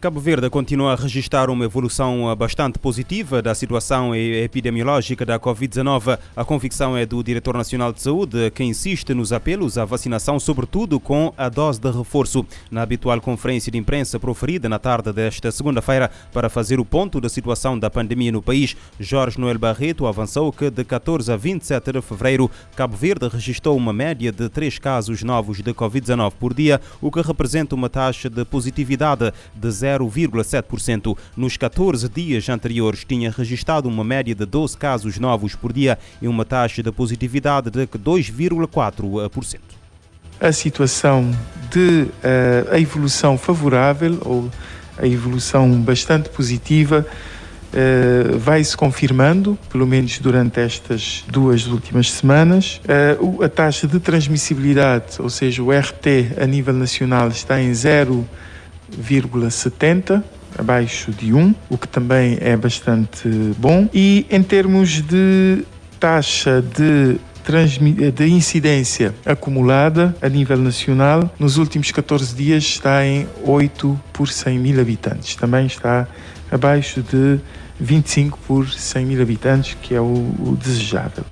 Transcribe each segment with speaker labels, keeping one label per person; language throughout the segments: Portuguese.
Speaker 1: Cabo Verde continua a registrar uma evolução bastante positiva da situação epidemiológica da Covid-19. A convicção é do Diretor Nacional de Saúde, que insiste nos apelos à vacinação, sobretudo com a dose de reforço. Na habitual conferência de imprensa proferida na tarde desta segunda-feira para fazer o ponto da situação da pandemia no país, Jorge Noel Barreto avançou que de 14 a 27 de fevereiro, Cabo Verde registrou uma média de 3 casos novos de Covid-19 por dia, o que representa uma taxa de positividade de 0 0,7%. Nos 14 dias anteriores, tinha registrado uma média de 12 casos novos por dia e uma taxa de positividade de 2,4%.
Speaker 2: A situação de uh, a evolução favorável ou a evolução bastante positiva Uh, vai se confirmando, pelo menos durante estas duas últimas semanas. Uh, a taxa de transmissibilidade, ou seja, o RT a nível nacional, está em 0,5%. 0,70 abaixo de 1, o que também é bastante bom. E em termos de taxa de de incidência acumulada a nível nacional, nos últimos 14 dias está em 8 por 100 mil habitantes. Também está abaixo de 25 por 100 mil habitantes, que é o, o desejável.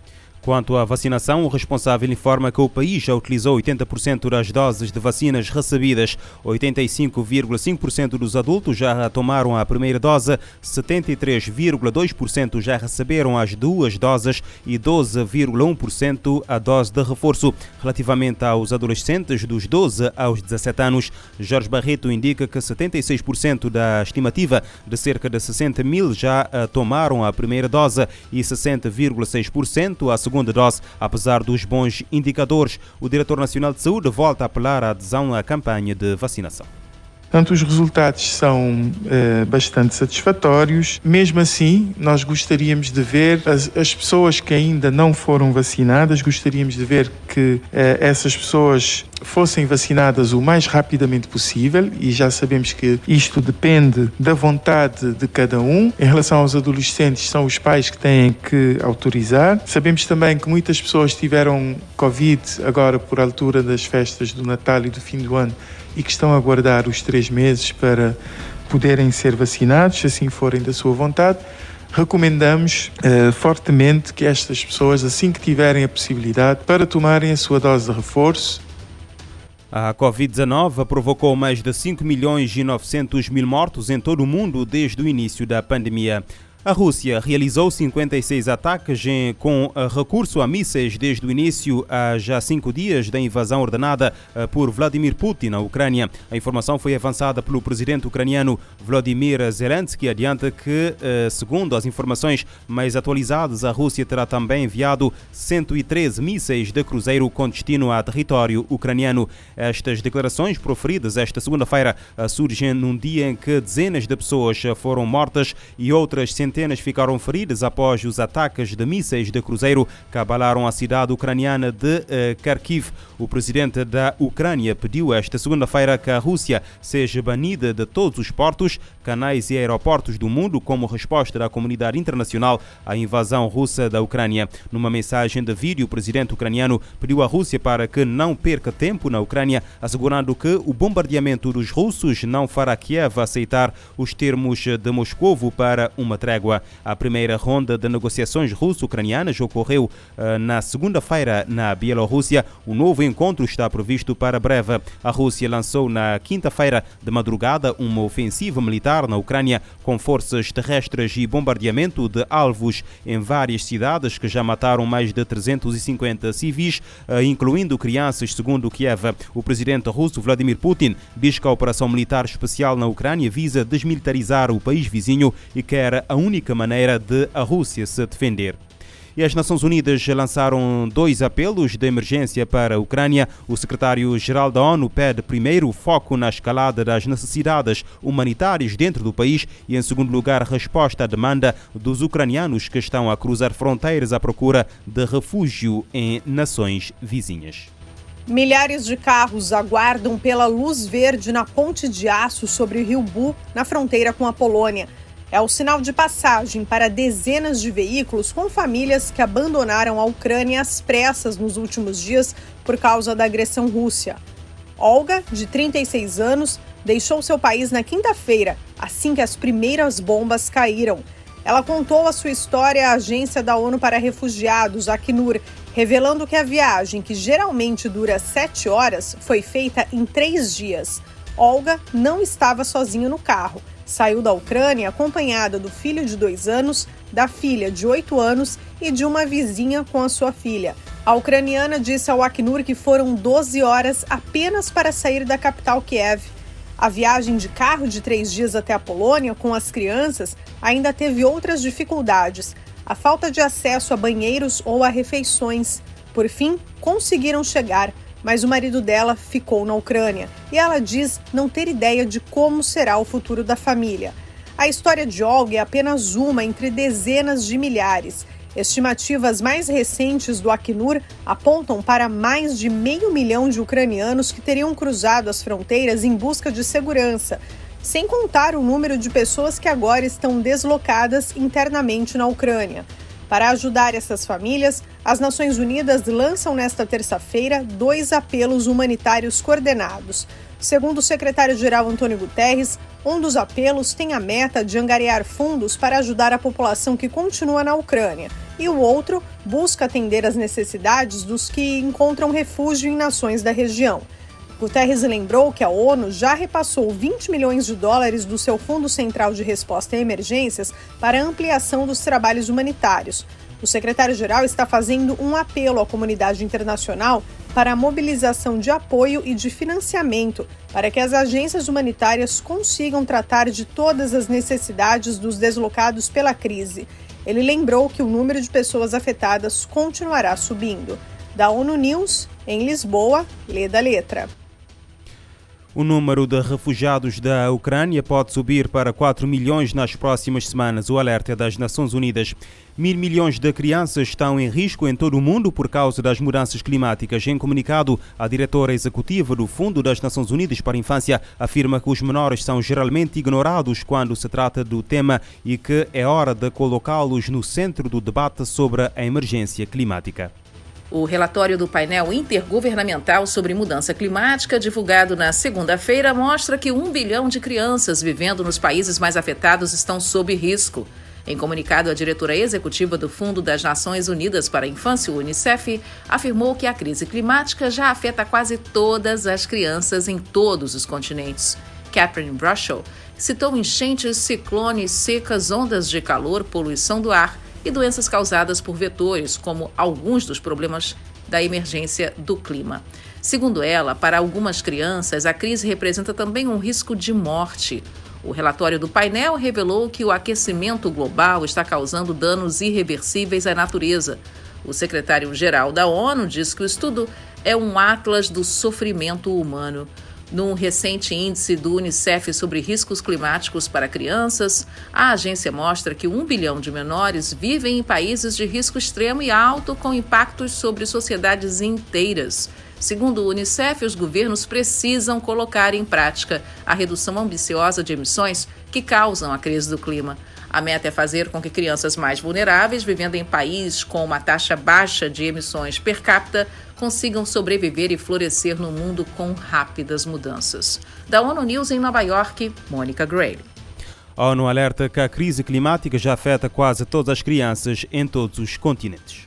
Speaker 1: Quanto à vacinação, o responsável informa que o país já utilizou 80% das doses de vacinas recebidas. 85,5% dos adultos já tomaram a primeira dose, 73,2% já receberam as duas doses e 12,1% a dose de reforço. Relativamente aos adolescentes dos 12 aos 17 anos, Jorge Barreto indica que 76% da estimativa de cerca de 60 mil já tomaram a primeira dose e 60,6% a segunda segunda dose. Apesar dos bons indicadores, o Diretor Nacional de Saúde volta a apelar à adesão à campanha de vacinação.
Speaker 2: Portanto, os resultados são eh, bastante satisfatórios. Mesmo assim, nós gostaríamos de ver as, as, pessoas que ainda não foram vacinadas, gostaríamos de ver que eh, essas pessoas fossem vacinadas o mais rapidamente possível e já sabemos que isto depende da vontade de cada um. Em relação aos adolescentes, são os pais que têm que autorizar. Sabemos também que muitas pessoas tiveram Covid agora por altura das festas do Natal e do fim do ano e que estão a aguardar os três meses para poderem ser vacinados, se assim forem da sua vontade. Recomendamos uh, fortemente que estas pessoas, assim que tiverem a possibilidade, para tomarem a sua dose de reforço,
Speaker 1: a Covid-19 provocou mais de 5 milhões e 900 mil mortos em todo o mundo desde o início da pandemia. A Rússia realizou 56 ataques com eh, recurso a mísseis desde o início há já cinco dias da invasão ordenada eh, por Vladimir Putin na Ucrânia. A informação foi avançada pelo presidente ucraniano Vladimir Zelensky, adianta que, eh, segundo as informações mais atualizadas, a Rússia terá também enviado 113 mísseis de cruzeiro com destino a território ucraniano. Estas declarações proferidas esta segunda-feira surgem num dia em que dezenas de pessoas foram mortas e outras centenas centenas ficaram feridas após os ataques de mísseis de cruzeiro que abalaram a cidade ucraniana de uh, Kharkiv. O presidente da Ucrânia pediu esta segunda-feira que a Rússia seja banida de todos os portos, canais e aeroportos do mundo como resposta da comunidade internacional à invasão russa da Ucrânia. Numa mensagem de vídeo, o presidente ucraniano pediu à Rússia para que não perca tempo na Ucrânia, assegurando que o bombardeamento dos russos não fará Kiev aceitar os termos de Moscovo para uma trégua. A primeira ronda de negociações russo-ucranianas ocorreu uh, na segunda-feira na Bielorrússia. O novo encontro está previsto para breve. A Rússia lançou na quinta-feira de madrugada uma ofensiva militar na Ucrânia com forças terrestres e bombardeamento de alvos em várias cidades que já mataram mais de 350 civis, uh, incluindo crianças, segundo Kiev. O presidente russo Vladimir Putin diz que a operação militar especial na Ucrânia visa desmilitarizar o país vizinho e quer a única única maneira de a Rússia se defender. E as Nações Unidas lançaram dois apelos de emergência para a Ucrânia. O secretário-geral da ONU pede primeiro foco na escalada das necessidades humanitárias dentro do país e, em segundo lugar, resposta à demanda dos ucranianos que estão a cruzar fronteiras à procura de refúgio em nações vizinhas.
Speaker 3: Milhares de carros aguardam pela luz verde na ponte de aço sobre o rio Bu, na fronteira com a Polônia é o sinal de passagem para dezenas de veículos com famílias que abandonaram a Ucrânia às pressas nos últimos dias por causa da agressão russa. Olga, de 36 anos, deixou seu país na quinta-feira, assim que as primeiras bombas caíram. Ela contou a sua história à Agência da ONU para Refugiados, Acnur, revelando que a viagem, que geralmente dura sete horas, foi feita em três dias. Olga não estava sozinha no carro. Saiu da Ucrânia acompanhada do filho de dois anos, da filha de oito anos e de uma vizinha com a sua filha. A ucraniana disse ao Acnur que foram 12 horas apenas para sair da capital Kiev. A viagem de carro de três dias até a Polônia com as crianças ainda teve outras dificuldades: a falta de acesso a banheiros ou a refeições. Por fim, conseguiram chegar, mas o marido dela ficou na Ucrânia e ela diz não ter ideia de como será o futuro da família. A história de Olga é apenas uma entre dezenas de milhares Estimativas mais recentes do Acnur apontam para mais de meio milhão de ucranianos que teriam cruzado as fronteiras em busca de segurança, sem contar o número de pessoas que agora estão deslocadas internamente na Ucrânia. Para ajudar essas famílias, as Nações Unidas lançam nesta terça-feira dois apelos humanitários coordenados. Segundo o secretário-geral Antônio Guterres, um dos apelos tem a meta de angariar fundos para ajudar a população que continua na Ucrânia, e o outro busca atender às necessidades dos que encontram refúgio em nações da região. Guterres lembrou que a ONU já repassou 20 milhões de dólares do seu Fundo Central de Resposta a Emergências para ampliação dos trabalhos humanitários. O secretário-geral está fazendo um apelo à comunidade internacional para a mobilização de apoio e de financiamento para que as agências humanitárias consigam tratar de todas as necessidades dos deslocados pela crise. Ele lembrou que o número de pessoas afetadas continuará subindo. Da ONU News, em Lisboa, lê da letra.
Speaker 1: O número de refugiados da Ucrânia pode subir para 4 milhões nas próximas semanas. O alerta é das Nações Unidas. Mil milhões de crianças estão em risco em todo o mundo por causa das mudanças climáticas. Em comunicado, a diretora executiva do Fundo das Nações Unidas para a Infância afirma que os menores são geralmente ignorados quando se trata do tema e que é hora de colocá-los no centro do debate sobre a emergência climática.
Speaker 4: O relatório do painel intergovernamental sobre mudança climática, divulgado na segunda-feira, mostra que um bilhão de crianças vivendo nos países mais afetados estão sob risco. Em comunicado, a diretora executiva do Fundo das Nações Unidas para a Infância, Unicef, afirmou que a crise climática já afeta quase todas as crianças em todos os continentes. Catherine Brushall citou enchentes, ciclones, secas, ondas de calor, poluição do ar e doenças causadas por vetores, como alguns dos problemas da emergência do clima. Segundo ela, para algumas crianças, a crise representa também um risco de morte. O relatório do painel revelou que o aquecimento global está causando danos irreversíveis à natureza. O secretário-geral da ONU diz que o estudo é um atlas do sofrimento humano. Num recente índice do Unicef sobre riscos climáticos para crianças, a agência mostra que um bilhão de menores vivem em países de risco extremo e alto, com impactos sobre sociedades inteiras. Segundo o Unicef, os governos precisam colocar em prática a redução ambiciosa de emissões que causam a crise do clima. A meta é fazer com que crianças mais vulneráveis, vivendo em países com uma taxa baixa de emissões per capita, consigam sobreviver e florescer no mundo com rápidas mudanças. Da ONU News em Nova York, Mônica Gray.
Speaker 1: A ONU alerta que a crise climática já afeta quase todas as crianças em todos os continentes.